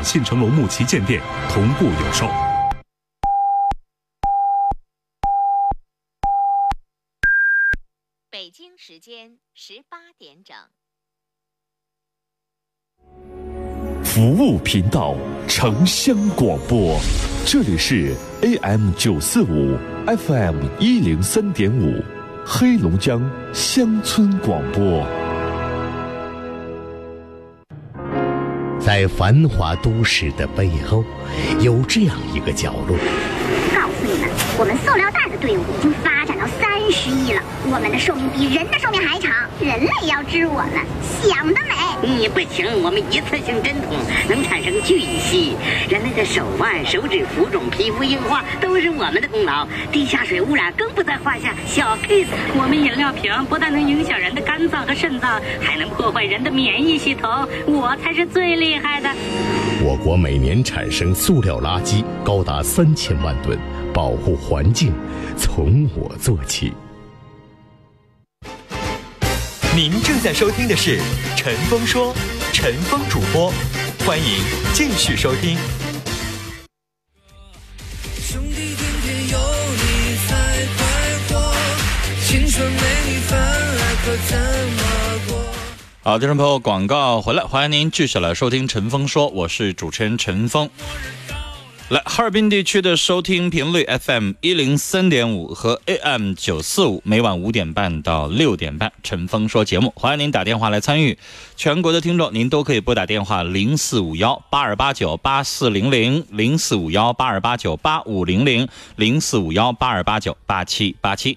港信诚龙木旗舰店同步有售。北京时间十八点整。服务频道，城乡广播，这里是 AM 九四五，FM 一零三点五，黑龙江乡村广播。在繁华都市的背后，有这样一个角落。告诉你们，我们塑料袋的队伍已经发展到三十亿了，我们的寿命比人的寿命还长，人类要治我们，想得美！你不行，我们一次性针筒能产生聚乙人类的手腕、手指浮肿、皮肤硬化都是我们的功劳，地下水污染更不在话下。小 case，我们饮料瓶不但能影响人的肝脏和肾脏，还能破坏人的免疫系统，我才是最厉害的。我国每年产生塑料垃圾高达三千万吨，保护环境从我做起。您正在收听的是《陈峰说》，陈峰主播，欢迎继续收听。兄弟，天天有你才快活，青春没你反而可怎么过？好，听众朋友，广告回来，欢迎您继续来收听《陈峰说》，我是主持人陈峰。来，哈尔滨地区的收听频率 FM 一零三点五和 AM 九四五，每晚五点半到六点半，陈峰说节目，欢迎您打电话来参与。全国的听众，您都可以拨打电话零四五幺八二八九八四零零零四五幺八二八九八五零零零四五幺八二八九八七八七。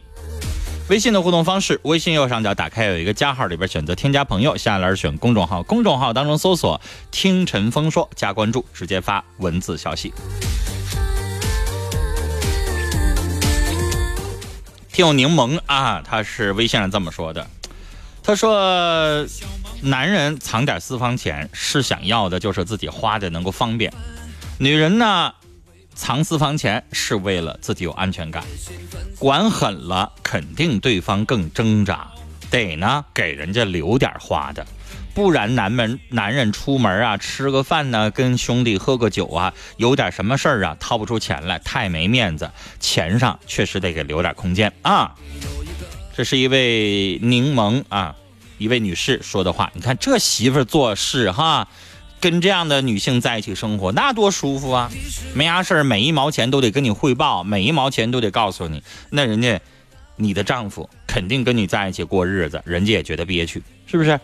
微信的互动方式，微信右上角打开有一个加号，里边选择添加朋友，下栏选公众号，公众号当中搜索“听陈峰说”，加关注，直接发文字消息。听友柠檬啊，他是微信上这么说的，他说：“男人藏点私房钱是想要的，就是自己花的能够方便；女人呢？”藏私房钱是为了自己有安全感，管狠了肯定对方更挣扎，得呢给人家留点花的，不然男们男人出门啊吃个饭呢，跟兄弟喝个酒啊，有点什么事儿啊掏不出钱来，太没面子，钱上确实得给留点空间啊。这是一位柠檬啊，一位女士说的话，你看这媳妇做事哈。跟这样的女性在一起生活，那多舒服啊！没啥事儿，每一毛钱都得跟你汇报，每一毛钱都得告诉你。那人家，你的丈夫肯定跟你在一起过日子，人家也觉得憋屈，是不是？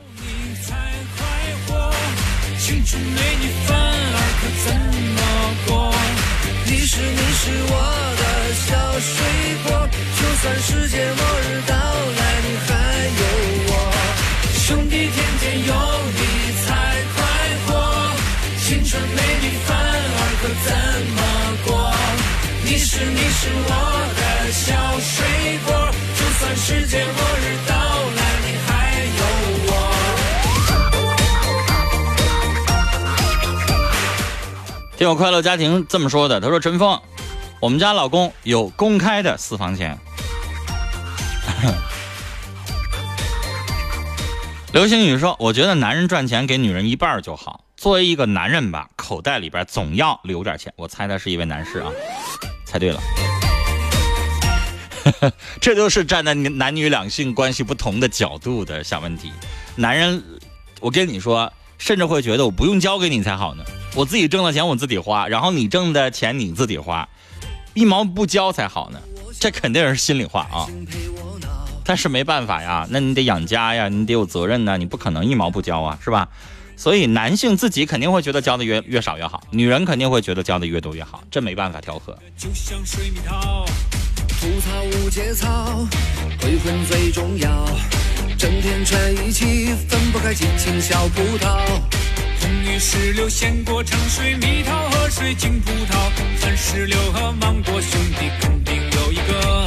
兄弟，天天有你。怎么过？你是你是我小水果，就算世界末日到来，你还有我。听我快乐家庭这么说的，他说：“陈峰，我们家老公有公开的私房钱。”流星雨说：“我觉得男人赚钱给女人一半就好。”作为一个男人吧，口袋里边总要留点钱。我猜他是一位男士啊，猜对了。这都是站在男女两性关系不同的角度的小问题。男人，我跟你说，甚至会觉得我不用交给你才好呢。我自己挣的钱我自己花，然后你挣的钱你自己花，一毛不交才好呢。这肯定是心里话啊。但是没办法呀，那你得养家呀，你得有责任呢，你不可能一毛不交啊，是吧？所以男性自己肯定会觉得交的越越少越好，女人肯定会觉得交的越多越好，这没办法调和。就像水蜜桃，吐槽无节操，鬼魂最重要，整天吹一起分不开激情小葡萄。红玉石榴、鲜果、橙水蜜桃和水晶葡萄，番石榴和芒果兄弟肯定有一个。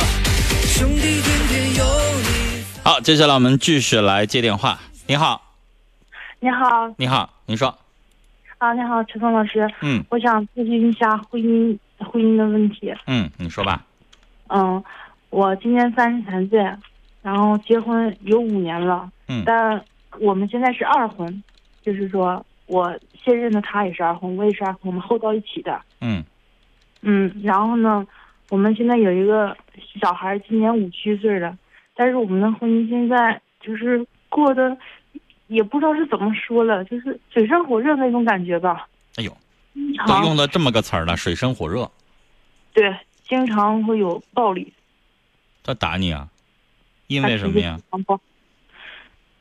兄弟天天有你。好，接下来我们继续来接电话。你好。你好，你好，你说。啊，你好，陈峰老师。嗯。我想咨询一下婚姻婚姻的问题。嗯，你说吧。嗯，我今年三十三岁，然后结婚有五年了。嗯。但我们现在是二婚，就是说我现任的他也是二婚，我也是二婚，我们后到一起的。嗯嗯，然后呢，我们现在有一个小孩，今年五七岁了，但是我们的婚姻现在就是过得，也不知道是怎么说了，就是水深火热那种感觉吧。哎呦，都用了这么个词儿了，水深火热。对，经常会有暴力。他打你啊？因为什么呀？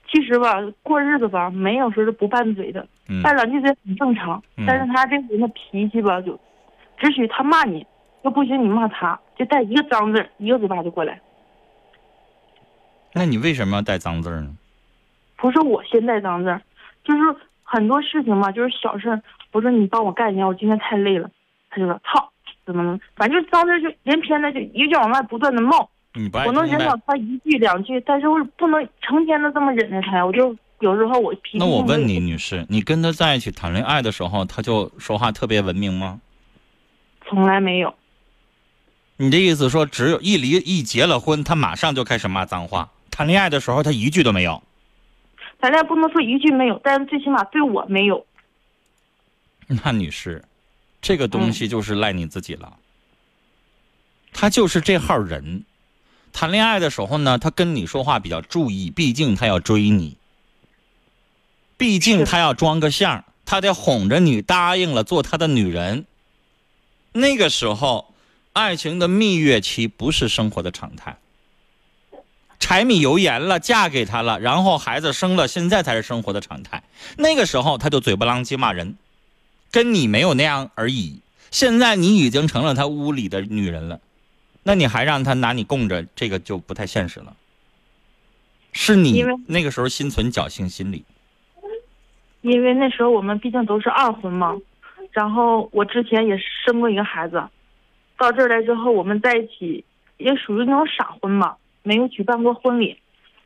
其实吧，过日子吧，没有说是不拌嘴的，嗯拌两句嘴很正常。嗯但是他这个人的脾气吧，就只许他骂你，要不许你骂他，就带一个脏字，一个嘴巴就过来。那你为什么要带脏字呢？不是我先带脏字，就是很多事情嘛，就是小事儿。我说你帮我干一下，我今天太累了。他就说操，怎么能，反正就脏字就连篇的就一句往外不断的冒。你不爱我能忍到他一句两句，但是我不能成天的这么忍着他呀。我就有时候我脾气。那我问你，，女士，你跟他在一起谈恋爱的时候，他就说话特别文明吗？从来没有。你的意思说，只有一离一结了婚，他马上就开始骂脏话？谈恋爱的时候，他一句都没有。谈恋爱不能说一句没有，但是最起码对我没有。那女士，这个东西就是赖你自己了。他就是这号人，谈恋爱的时候呢，他跟你说话比较注意，毕竟他要追你，毕竟他要装个相，他得哄着你答应了做他的女人。那个时候，爱情的蜜月期不是生活的常态。柴米油盐了，嫁给他了，然后孩子生了，现在才是生活的常态。那个时候他就嘴不啷叽骂人，跟你没有那样而已。现在你已经成了他屋里的女人了，那你还让他拿你供着，这个就不太现实了。是你那个时候心存侥幸心理，因为那时候我们毕竟都是二婚嘛，然后我之前也生过一个孩子，到这儿来之后我们在一起也属于那种傻婚嘛，没有举办过婚礼。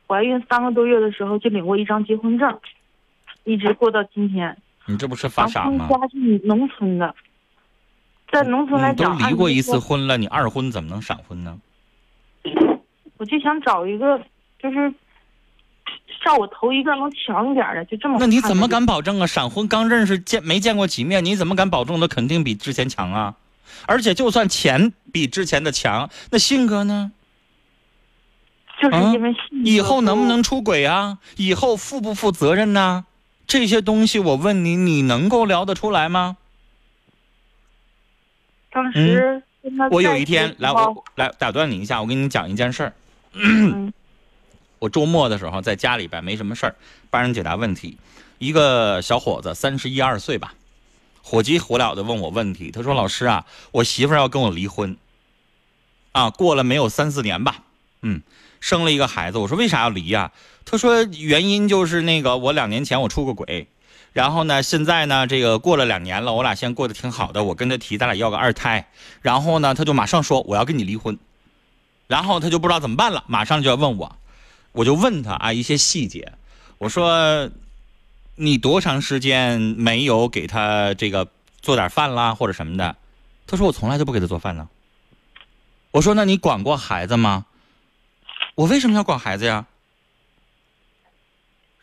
怀孕三个多月的时候就领过一张结婚证，一直过到今天。你这不是发傻吗？家是农村的，在农村来讲都，离过一次婚了，你二婚怎么能闪婚呢？我就想找一个就是照我头一个能强一点的，就这么。那你怎么？敢保证啊？闪婚刚认识见没见过几面，你怎么敢保证他肯定比之前强啊？而且就算钱比之前的强，那性格呢？就是因为性格以后能不不能出轨啊？以后负不负责任呐、这些东西我问你，你能够聊得出来吗？当时嗯我有一天来，我来打断你一下，我跟你讲一件事儿。嗯 我周末的时候在家里边没什么事儿，帮人解答问题。一个小伙子三十一二岁吧，火急火燎的问我问题。他说：“老师啊，我媳妇儿要跟我离婚，啊，过了没有三四年吧，嗯，生了一个孩子。我说为啥要离呀、他说原因就是那个我两年前我出过轨，然后呢，现在呢这个过了两年了，我俩现在过得挺好的。我跟他提咱俩要个二胎，然后呢他就马上说我要跟你离婚，然后他就不知道怎么办了，马上就要问我。我就问他啊一些细节，我说你多长时间没有给他这个做点饭啦或者什么的？他说我从来都不给他做饭呢。我说那你管过孩子吗？我为什么要管孩子呀？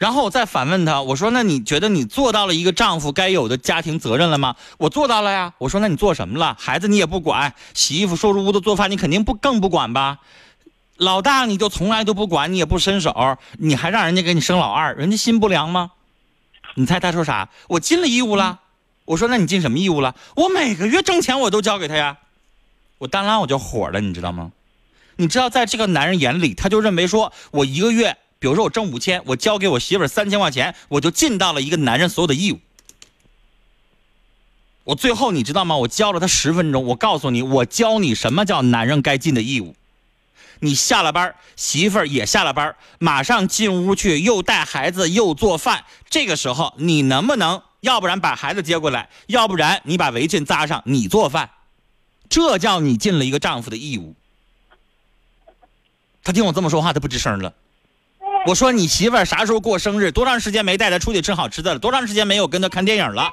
然后我再反问他，我说那你觉得你做到了一个丈夫该有的家庭责任了吗？我做到了呀。我说那你做什么了？孩子你也不管，洗衣服、收拾屋子、做饭，你肯定不更不管吧？老大你就从来都不管，你也不伸手，你还让人家给你生老二，人家心不凉吗？你猜他说啥？我尽了义务了。我说那你尽什么义务了？我每个月挣钱我都交给他呀。我当然我就火了，你知道吗？你知道在这个男人眼里，他就认为说我一个月，比如说我挣五千，我交给我媳妇儿三千块钱，我就尽到了一个男人所有的义务。我最后你知道吗？我教了他十分钟，我告诉你，我教你什么叫男人该尽的义务。你下了班，媳妇儿也下了班，马上进屋去，又带孩子又做饭。这个时候，你能不能，要不然把孩子接过来，要不然你把围裙扎上，你做饭，这叫你尽了一个丈夫的义务。他听我这么说话，他不吱声了。我说你媳妇儿啥时候过生日？多长时间没带她出去吃好吃的了？多长时间没有跟她看电影了？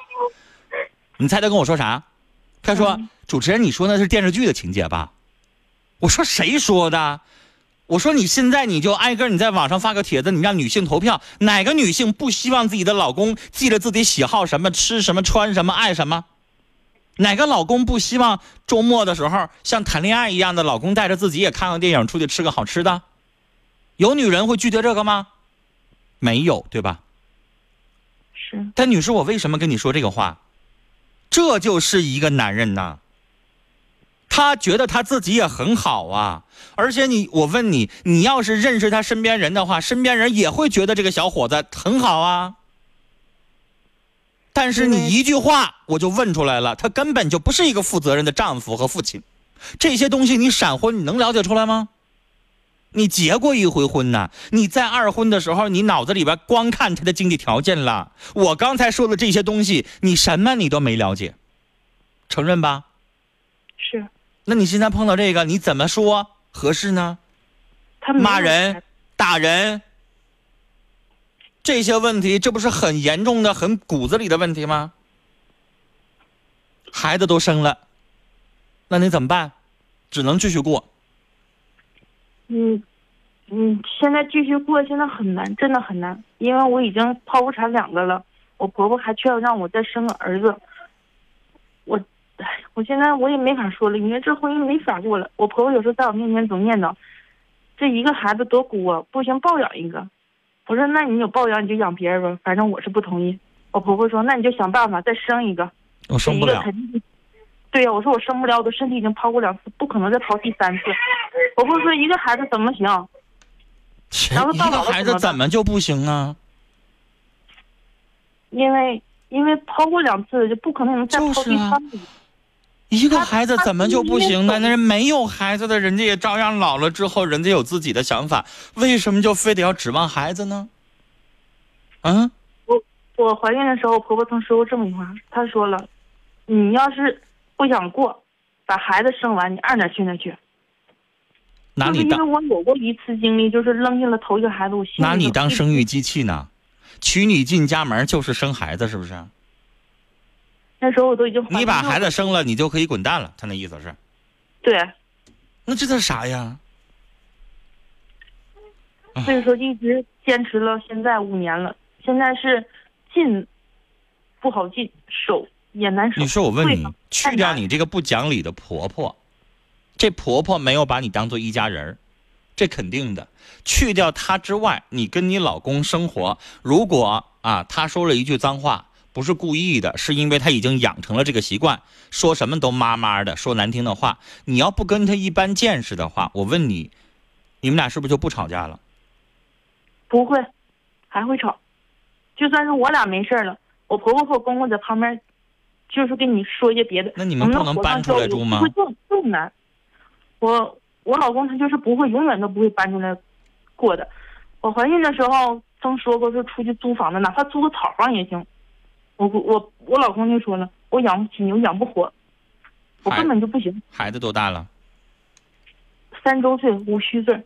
你猜她跟我说啥？她说：“主持人，你说那是电视剧的情节吧？”我说谁说的？我说你现在你就挨个你在网上发个帖子，你让女性投票，哪个女性不希望自己的老公记着自己喜好什么、吃什么、穿什么、爱什么？哪个老公不希望周末的时候像谈恋爱一样的老公带着自己也看个电影，出去吃个好吃的？有女人会拒绝这个吗？没有，对吧？是。但女士，我为什么跟你说这个话？这就是一个男人呐。他觉得他自己也很好啊，而且你，我问你，你要是认识他身边人的话，身边人也会觉得这个小伙子很好啊。但是你一句话，我就问出来了，他根本就不是一个负责任的丈夫和父亲。这些东西你闪婚，你能了解出来吗？你结过一回婚呐？你在二婚的时候，你脑子里边光看他的经济条件了。我刚才说的这些东西，你什么你都没了解，承认吧？是。那你现在碰到这个，你怎么说合适呢？他骂人、打人，这些问题，这不是很严重的、很骨子里的问题吗？孩子都生了，那你怎么办？只能继续过。嗯嗯，现在继续过现在很难，真的很难，因为我已经剖腹产两个了，我婆婆还劝让我再生个儿子。我。我现在我也没法说了，因为这婚姻没法过了。我婆婆有时候在我面前总念叨，这一个孩子多孤啊，不行抱养一个。我说那你有抱养你就养别人吧，反正我是不同意。我婆婆说那你就想办法再生一个。我生不了。对呀，我说我生不了，我的身体已经剖过两次，不可能再剖第三次。婆婆说一个孩子怎么行？然后一个孩子怎么就不行啊？因为因为剖过两次，就不可能再剖第三次。一个孩子怎么就不行呢？那人没有孩子的人家也照样老了之后，人家有自己的想法，为什么就非得要指望孩子呢？嗯，我我怀孕的时候，婆婆曾说过这么一句话，她说了，你要是不想过，把孩子生完，你二哪去哪去。拿你当，因为我有过一次经历，就是扔下了头一个孩子，我心里拿你当生育机器呢？娶你进家门就是生孩子，是不是？那时候我都已经你把孩子生了，你就可以滚蛋了。他那意思是，对。那这叫啥呀？所以说一直坚持了，现在五年了。现在是进不好进，手也难守。你说我问你，去掉你这个不讲理的婆婆，这婆婆没有把你当做一家人这肯定的。去掉她之外，你跟你老公生活，如果啊，她说了一句脏话。不是故意的，是因为她已经养成了这个习惯，说什么都妈妈的，说难听的话。你要不跟她一般见识的话，我问你，你们俩是不是就不吵架了？不会，还会吵。就算是我俩没事了，我婆婆和我公公在旁边，就是跟你说一些别的。那你们不能搬出来住吗？会更更难。我我老公他就是不会，永远都不会搬出来过的。我怀孕的时候曾说过，是出去租房子，哪怕租个草房也行。我我我老公就说了，我养不起你，我养不活，我根本就不行。孩子多大了？三周岁，五虚岁。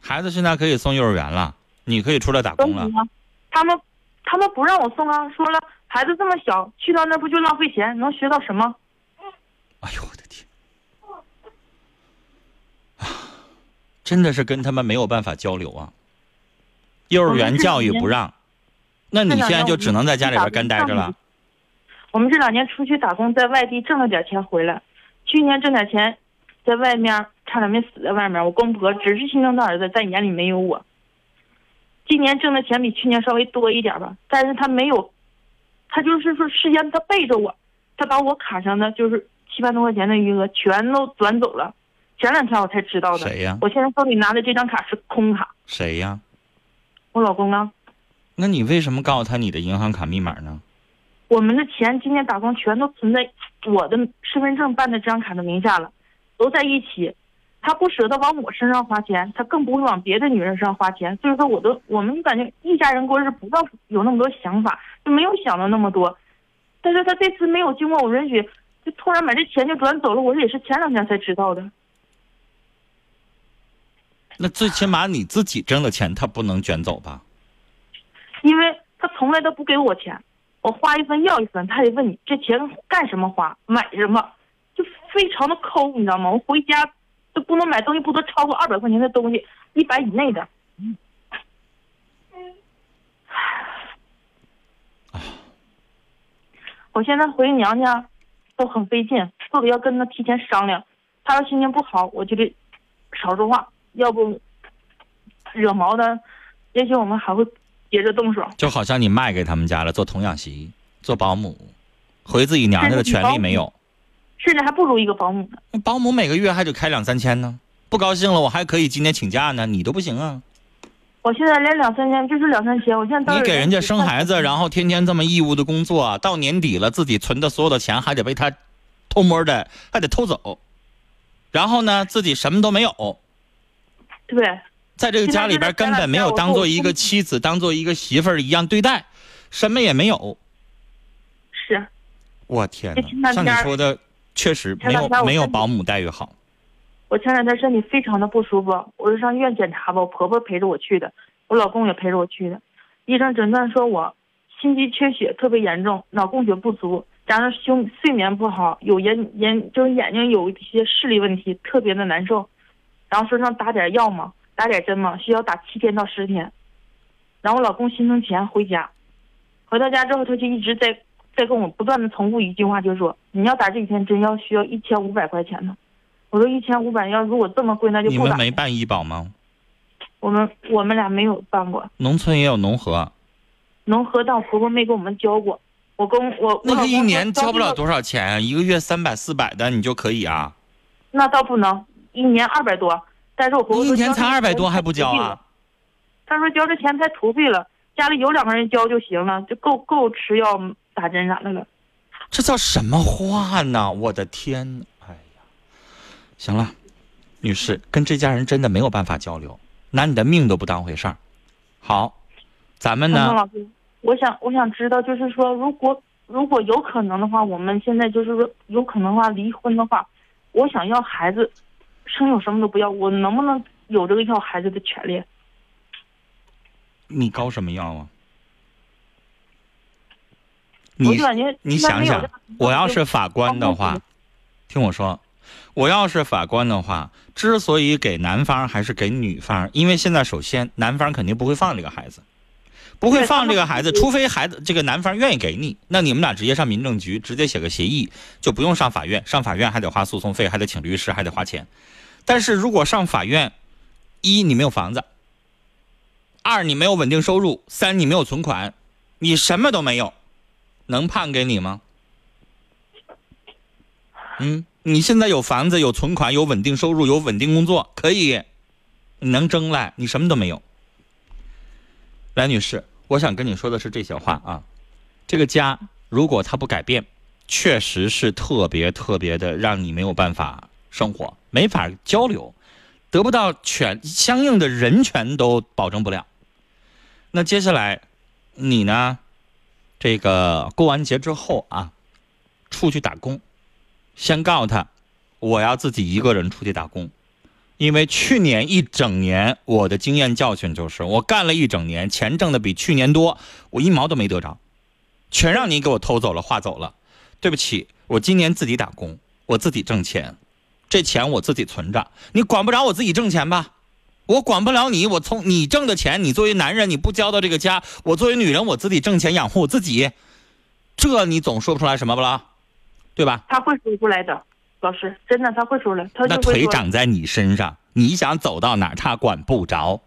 孩子现在可以送幼儿园了，你可以出来打工了。他们他们不让我送啊，说了孩子这么小，去到那不就浪费钱？能学到什么？哎呦我的天！真的是跟他们没有办法交流啊。幼儿园教育不让。那你现在就只能在家里边干待着了。我们这两年出去打工，在外地挣了点钱回来。去年挣点钱，在外面差点没死在外面。我公婆只是心疼他儿子，在眼里没有我。今年挣的钱比去年稍微多一点吧，但是他没有，他就是说事先他背着我，他把我卡上的就是七万多块钱的余额全都转走了。前两天我才知道的。谁呀？我现在手里拿的这张卡是空卡。谁呀？我老公啊。那你为什么告诉他你的银行卡密码呢？我们的钱今天打工全都存在我的身份证办的这张卡的名下了，都在一起。他不舍得往我身上花钱，他更不会往别的女人身上花钱。所以说，我都我们感觉一家人过日子不要有那么多想法，就没有想到那么多。但是他这次没有经过我允许，就突然把这钱就转走了。我也是前两天才知道的。那最起码你自己挣的钱，他不能卷走吧？因为他从来都不给我钱，我花一分要一分，他得问你这钱干什么花，买什么，就非常的抠，你知道吗？我回家都不能买东西不能超过二百块钱的东西，一百以内的。我现在回娘家都很费劲，都得要跟他提前商量。他要心情不好，我就得少说话，要不惹毛他，也许我们还会接着动手。就好像你卖给他们家了，做童养媳，做保姆，回自己娘家的权利没有。甚至还不如一个保姆呢。保姆每个月还得开两三千呢，不高兴了我还可以今天请假呢，你都不行啊。我现在连两三千就是两三千，我现在你给人家生孩子，然后天天这么义务的工作，到年底了自己存的所有的钱还得被他偷摸的还得偷走，然后呢自己什么都没有。对，在这个家里边根本没有当做一个妻子、当做一个媳妇儿一样对待，什么也没有。是。我天哪！像你说的，确实没有没有保姆待遇好。我前两天身体非常的不舒服，我就上医院检查吧，我婆婆陪着我去的，我老公也陪着我去的。医生诊断说我心肌缺血特别严重，脑供血不足，加上休睡眠不好，有眼眼就是眼睛有一些视力问题，特别的难受。然后说让打点药嘛，打点针嘛，需要打七天到十天。然后我老公心疼钱回家，回到家之后他就一直在在跟我不断的重复一句话，就是说你要打这几天针要需要一千五百块钱呢。我说一千五百，要如果这么贵，那就你们没办医保吗？我们我们俩没有办过。农村也有农合。农合，但我婆婆没给我们交过。我跟我那个一年交不了多少钱，一个月三百四百的你就可以啊。那倒不能，一年二百多，但是我婆婆一年才二百多还不交啊？他说交这钱太土费了，家里有两个人交就行了，就够够吃药打针啥的了。这叫什么话呢？我的天！哎呀行了，女士，跟这家人真的没有办法交流，拿你的命都不当回事儿。好，咱们呢？老师，我想，我想知道，就是说，如果如果有可能的话，我们现在就是说，有可能的话，离婚的话，我想要孩子，生有什么都不要，我能不能有这个要孩子的权利？你高什么要啊？你你想想，我要是法官的话，听我说。我要是法官的话，之所以给男方还是给女方，因为现在首先男方肯定不会放这个孩子，不会放这个孩子，除非孩子这个男方愿意给你，那你们俩直接上民政局，直接写个协议，就不用上法院，上法院还得花诉讼费，还得请律师，还得花钱。但是如果上法院，一你没有房子，二你没有稳定收入，三你没有存款，你什么都没有，能判给你吗？嗯。你现在有房子、有存款、有稳定收入、有稳定工作，可以，你能争来？你什么都没有。来，女士，我想跟你说的是这些话啊。这个家如果它不改变，确实是特别特别的让你没有办法生活，没法交流，得不到权相应的人权都保证不了。那接下来，你呢？这个过完节之后啊，出去打工。先告诉他，我要自己一个人出去打工，因为去年一整年我的经验教训就是，我干了一整年，钱挣的比去年多，我一毛都没得着，全让你给我偷走了、划走了。对不起，我今年自己打工，我自己挣钱，这钱我自己存着，你管不着我自己挣钱吧？我管不了你，我从你挣的钱，你作为男人你不交到这个家，我作为女人我自己挣钱养活我自己，这你总说不出来什么不啦？对吧？他会说出来的，老师，真的他会说来。他那腿长在你身上，你想走到哪儿，他管不着。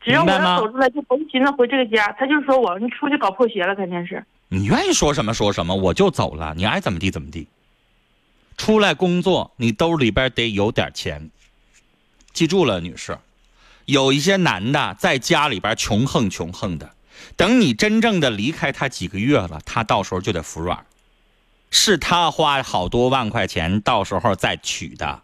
只要我要走出来，就甭寻思回这个家。他就说我，你出去搞破鞋了，肯定是。你愿意说什么说什么，我就走了。你爱怎么地怎么地。出来工作，你兜里边得有点钱。记住了，女士，有一些男的在家里边穷横穷横的，等你真正的离开他几个月了，他到时候就得服软。是他花好多万块钱，到时候再娶的，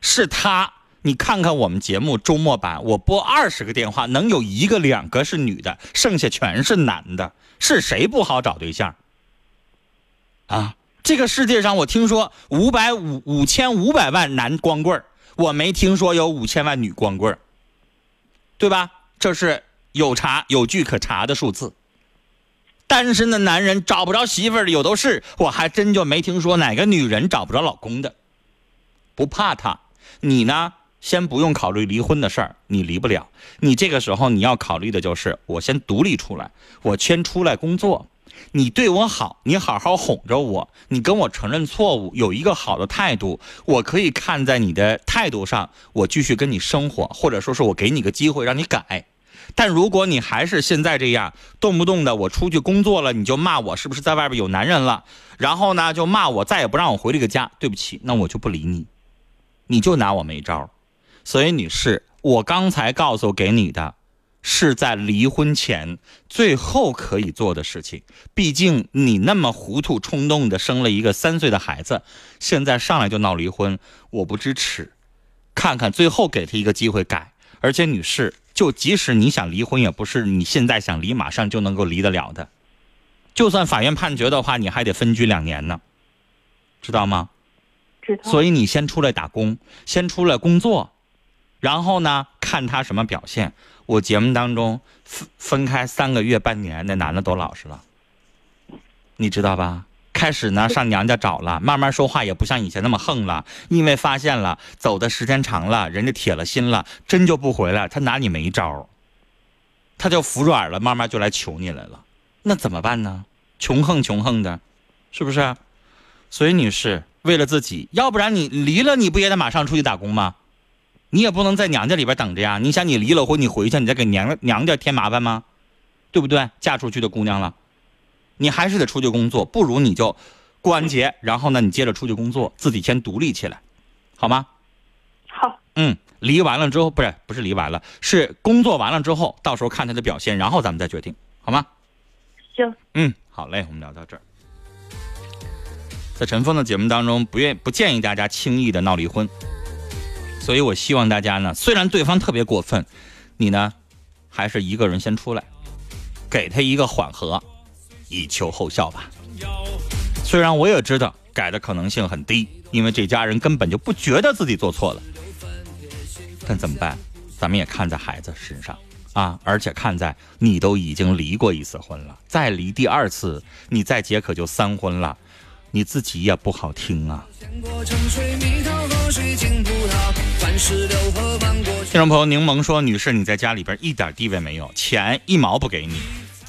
是他。你看看我们节目周末版，我拨二十个电话，能有一个两个是女的，剩下全是男的。是谁不好找对象？啊，这个世界上我听说五百五五千五百万男光棍我没听说有五千万女光棍对吧？这是有查有据可查的数字。单身的男人找不着媳妇儿的有都是，我还真就没听说哪个女人找不着老公的，不怕他，你呢，先不用考虑离婚的事儿，你离不了。你这个时候你要考虑的就是，我先独立出来，我先出来工作。你对我好，你好好哄着我，你跟我承认错误，有一个好的态度，我可以看在你的态度上，我继续跟你生活，或者说是我给你个机会让你改。但如果你还是现在这样，动不动的我出去工作了，你就骂我是不是在外边有男人了，然后呢就骂我再也不让我回这个家，对不起，那我就不理你，你就拿我没招。所以女士，我刚才告诉给你的，是在离婚前最后可以做的事情。毕竟你那么糊涂冲动的生了一个三岁的孩子，现在上来就闹离婚，我不支持。看看最后给他一个机会改。而且女士，就即使你想离婚，也不是你现在想离马上就能够离得了的。就算法院判决的话，你还得分居两年呢，知道吗？知道。所以你先出来打工，先出来工作，然后呢，看他什么表现。我节目当中分分开三个月、半年，那男的都老实了，你知道吧？开始呢上娘家找了，慢慢说话也不像以前那么横了，因为发现了走的时间长了，人家铁了心了，真就不回来，他拿你没招他就服软了，慢慢就来求你来了，那怎么办呢？穷横穷横的，是不是？所以女士，为了自己，要不然你离了，你不也得马上出去打工吗？你也不能在娘家里边等着呀。你想，你离了婚，你回去，你再给娘娘家添麻烦吗？对不对？嫁出去的姑娘了。你还是得出去工作，不如你就过完节，然后呢，你接着出去工作，自己先独立起来，好吗？好。嗯，离完了之后，不是不是离完了，是工作完了之后，到时候看他的表现，然后咱们再决定，好吗？行。嗯，好嘞，我们聊到这儿。在陈峰的节目当中，不愿不建议大家轻易的闹离婚，所以我希望大家呢，虽然对方特别过分，你呢，还是一个人先出来，给他一个缓和。以求后效吧。虽然我也知道改的可能性很低，因为这家人根本就不觉得自己做错了，但怎么办？咱们也看在孩子身上啊，而且看在你都已经离过一次婚了，再离第二次，你再结可就三婚了，你自己也不好听啊。听众朋友柠檬说：“女士，你在家里边一点地位没有，钱一毛不给你。”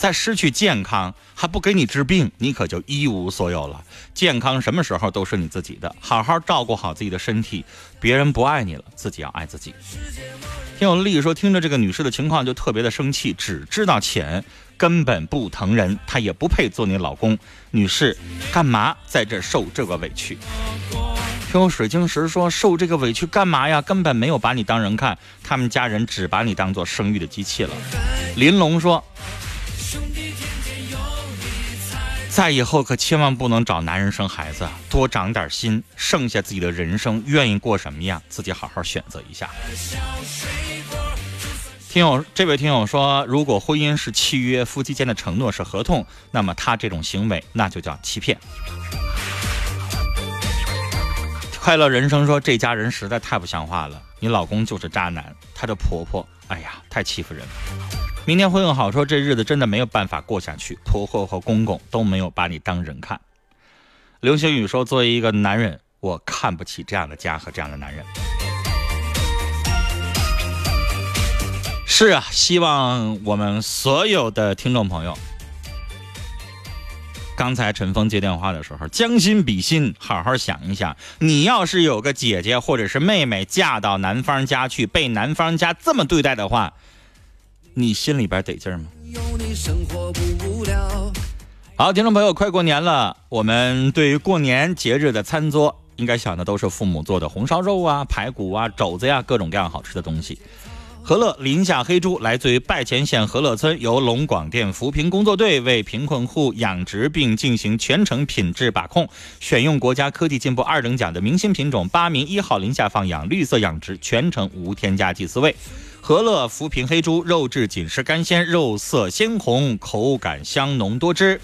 再失去健康，还不给你治病，你可就一无所有了。健康什么时候都是你自己的，好好照顾好自己的身体。别人不爱你了，自己要爱自己。听有丽说，听着这个女士的情况就特别的生气，只知道钱，根本不疼人，她也不配做你老公。女士，干嘛在这受这个委屈？听有水晶石说，受这个委屈干嘛呀？根本没有把你当人看，他们家人只把你当做生育的机器了。林龙说。再以后可千万不能找男人生孩子，多长点心，剩下自己的人生愿意过什么样，自己好好选择一下。听友，这位听友说，如果婚姻是契约，夫妻间的承诺是合同，那么他这种行为那就叫欺骗。快乐人生说，这家人实在太不像话了，你老公就是渣男，他的婆婆，哎呀，太欺负人了。明天会更好，说这日子真的没有办法过下去，婆婆和公公都没有把你当人看。刘星宇说：“作为一个男人，我看不起这样的家和这样的男人。”是啊，希望我们所有的听众朋友，刚才陈峰接电话的时候，将心比心，好好想一想，你要是有个姐姐或者是妹妹嫁到男方家去，被男方家这么对待的话。你心里边得劲吗？好，听众朋友，快过年了，我们对于过年节日的餐桌，应该想的都是父母做的红烧肉啊、排骨啊、肘子呀，各种各样好吃的东西。和乐林下黑猪来自于拜前县和乐村，由龙广电扶贫工作队为贫困户养殖并进行全程品质把控，选用国家科技进步二等奖的明星品种八名一号林下放养绿色养殖，全程无添加祭祀位。和乐扶贫黑猪肉质紧实干鲜，肉色鲜红，口感香浓多汁。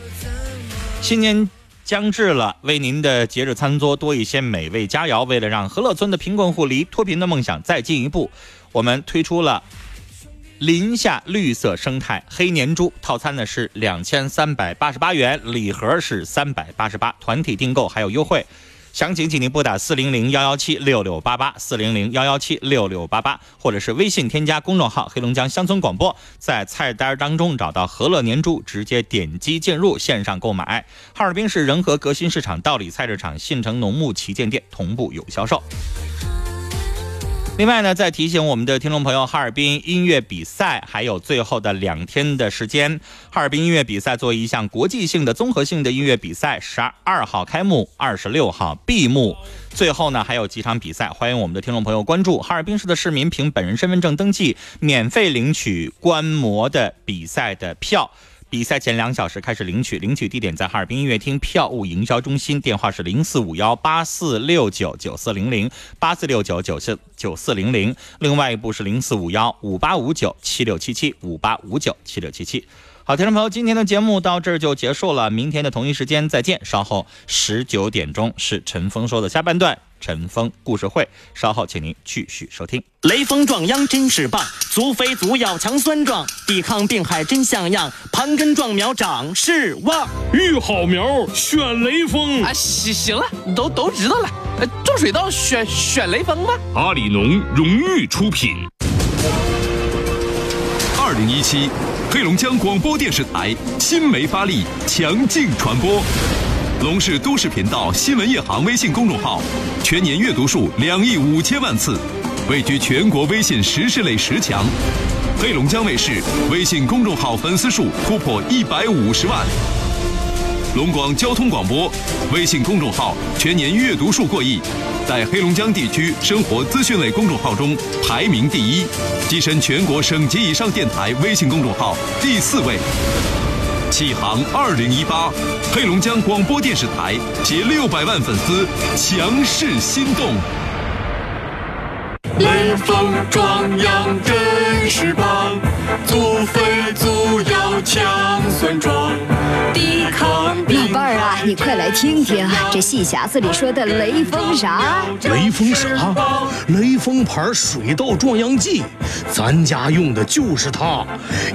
新年将至了，为您的节日餐桌多一些美味佳肴。为了让和乐村的贫困户离脱贫的梦想再进一步，我们推出了林下绿色生态黑年猪套餐呢，是两千三百八十八元，礼盒是三百八十八，团体订购还有优惠。详情请您拨打四零零幺幺七六六八八四零零幺幺七六六八八，或者是微信添加公众号“黑龙江乡村广播”，在菜单当中找到和乐年猪，直接点击进入线上购买。哈尔滨市仁和革新市场、道里菜市场、信诚农牧旗舰店同步有销售。另外呢，再提醒我们的听众朋友，哈尔滨音乐比赛还有最后的两天的时间。哈尔滨音乐比赛作为一项国际性的综合性的音乐比赛，十二号开幕，二十六号闭幕。最后呢，还有几场比赛，欢迎我们的听众朋友关注。哈尔滨市的市民凭本人身份证登记，免费领取观摩的比赛的票。比赛前两小时开始领取，领取地点在哈尔滨音乐厅票务营销中心，电话是零四五幺八四六九九四零零八四六九九四九四零零。另外一部是零四五幺五八五九七六七七五八五九七六七七。好，听众朋友，今天的节目到这儿就结束了，明天的同一时间再见。稍后十九点钟是陈峰说的下半段。陈峰故事会，稍后请您继续收听。雷锋壮秧真是棒，足肥足要强酸壮，抵抗病害真像样，盘根壮苗长势旺。育好苗选雷锋啊！行行了，都都知道了。呃，种水稻选选雷锋吧？阿里农荣誉出品。二零一七，黑龙江广播电视台新媒发力，强劲传播。龙氏都市频道新闻夜航微信公众号全年阅读数两亿五千万次，位居全国微信时事类十强。黑龙江卫视微信公众号粉丝数突破一百五十万。龙广交通广播微信公众号全年阅读数过亿，在黑龙江地区生活资讯类公众号中排名第一，跻身全国省级以上电台微信公众号第四位。启航二零一八，黑龙江广播电视台携六百万粉丝强势心动。雷锋壮阳真是棒，足肥足要强酸壮，抵抗老伴儿啊，你快来听听这戏匣子里说的雷锋啥？雷锋啥？雷锋牌水稻壮秧剂，咱家用的就是它，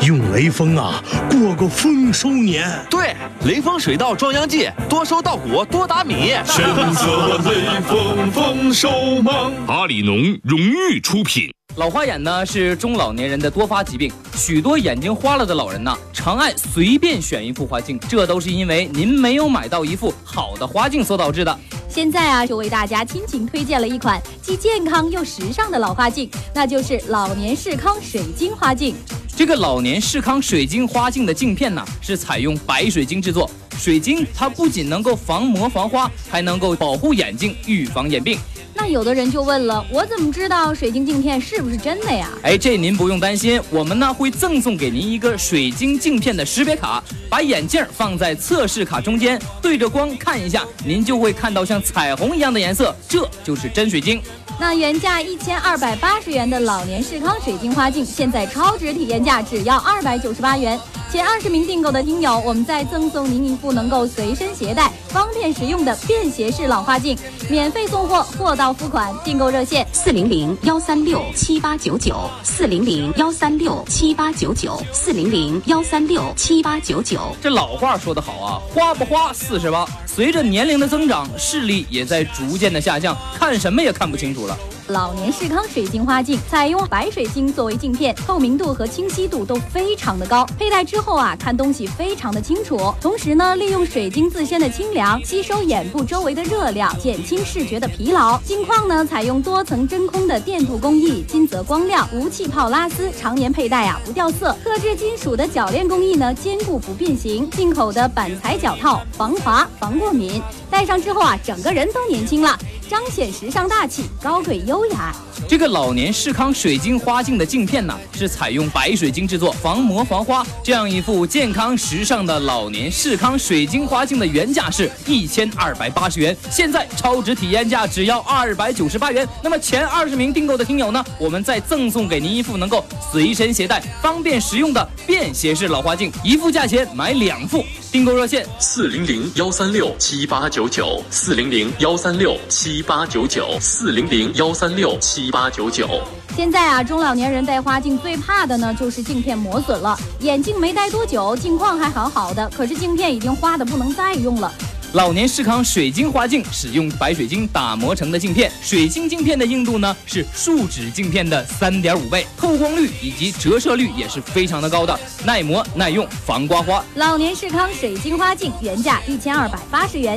用雷锋啊，过个丰收年。对，雷锋水稻壮秧剂，多收稻谷，多打米。选择雷锋丰收忙。阿里农荣誉出品。老花眼呢是中老年人的多发疾病，许多眼睛花了的老人呢，常爱随便选一副花镜，这都是因为您没有买到一副好的花镜所导致的。现在啊，就为大家亲情推荐了一款既健康又时尚的老花镜，那就是老年视康水晶花镜。这个老年视康水晶花镜的镜片呢，是采用白水晶制作。水晶它不仅能够防磨防花，还能够保护眼睛，预防眼病。那有的人就问了，我怎么知道水晶镜片是不是真的呀？哎，这您不用担心，我们呢会赠送给您一个水晶镜片的识别卡，把眼镜放在测试卡中间，对着光看一下，您就会看到像彩虹一样的颜色，这就是真水晶。那原价一千二百八十元的老年视康水晶花镜，现在超值体验价只要二百九十八元。前二十名订购的听友，我们再赠送您一副能够随身携带、方便实用的便携式老花镜，免费送货，货到付款。订购热线：四零零幺三六七八九九，四零零幺三六七八九九，四零零幺三六七八九九。这老话说得好啊，花不花四十八。随着年龄的增长，视力也在逐渐的下降，看什么也看不清楚了。老年视康水晶花镜采用白水晶作为镜片，透明度和清晰度都非常的高，佩戴之后啊，看东西非常的清楚。同时呢，利用水晶自身的清凉，吸收眼部周围的热量，减轻视觉的疲劳。镜框呢，采用多层真空的电镀工艺，金泽光亮，无气泡拉丝，常年佩戴啊不掉色。特制金属的铰链工艺呢，坚固不变形。进口的板材脚套，防滑防过敏，戴上之后啊，整个人都年轻了。彰显时尚大气、高贵优雅。这个老年视康水晶花镜的镜片呢，是采用白水晶制作，防磨防花。这样一副健康时尚的老年视康水晶花镜的原价是一千二百八十元，现在超值体验价只要二百九十八元。那么前二十名订购的听友呢，我们再赠送给您一副能够随身携带、方便实用的便携式老花镜，一副价钱买两副。订购热线：四零零幺三六七八九九，四零零幺三六七八九九，四零零幺三六七八九九。现在啊，中老年人戴花镜最怕的呢，就是镜片磨损了。眼镜没戴多久，镜框还好好的，可是镜片已经花的不能再用了。老年视康水晶花镜使用白水晶打磨成的镜片，水晶镜片的硬度呢是树脂镜片的三点五倍，透光率以及折射率也是非常的高的，耐磨耐用，防刮花。老年视康水晶花镜原价一千二百八十元。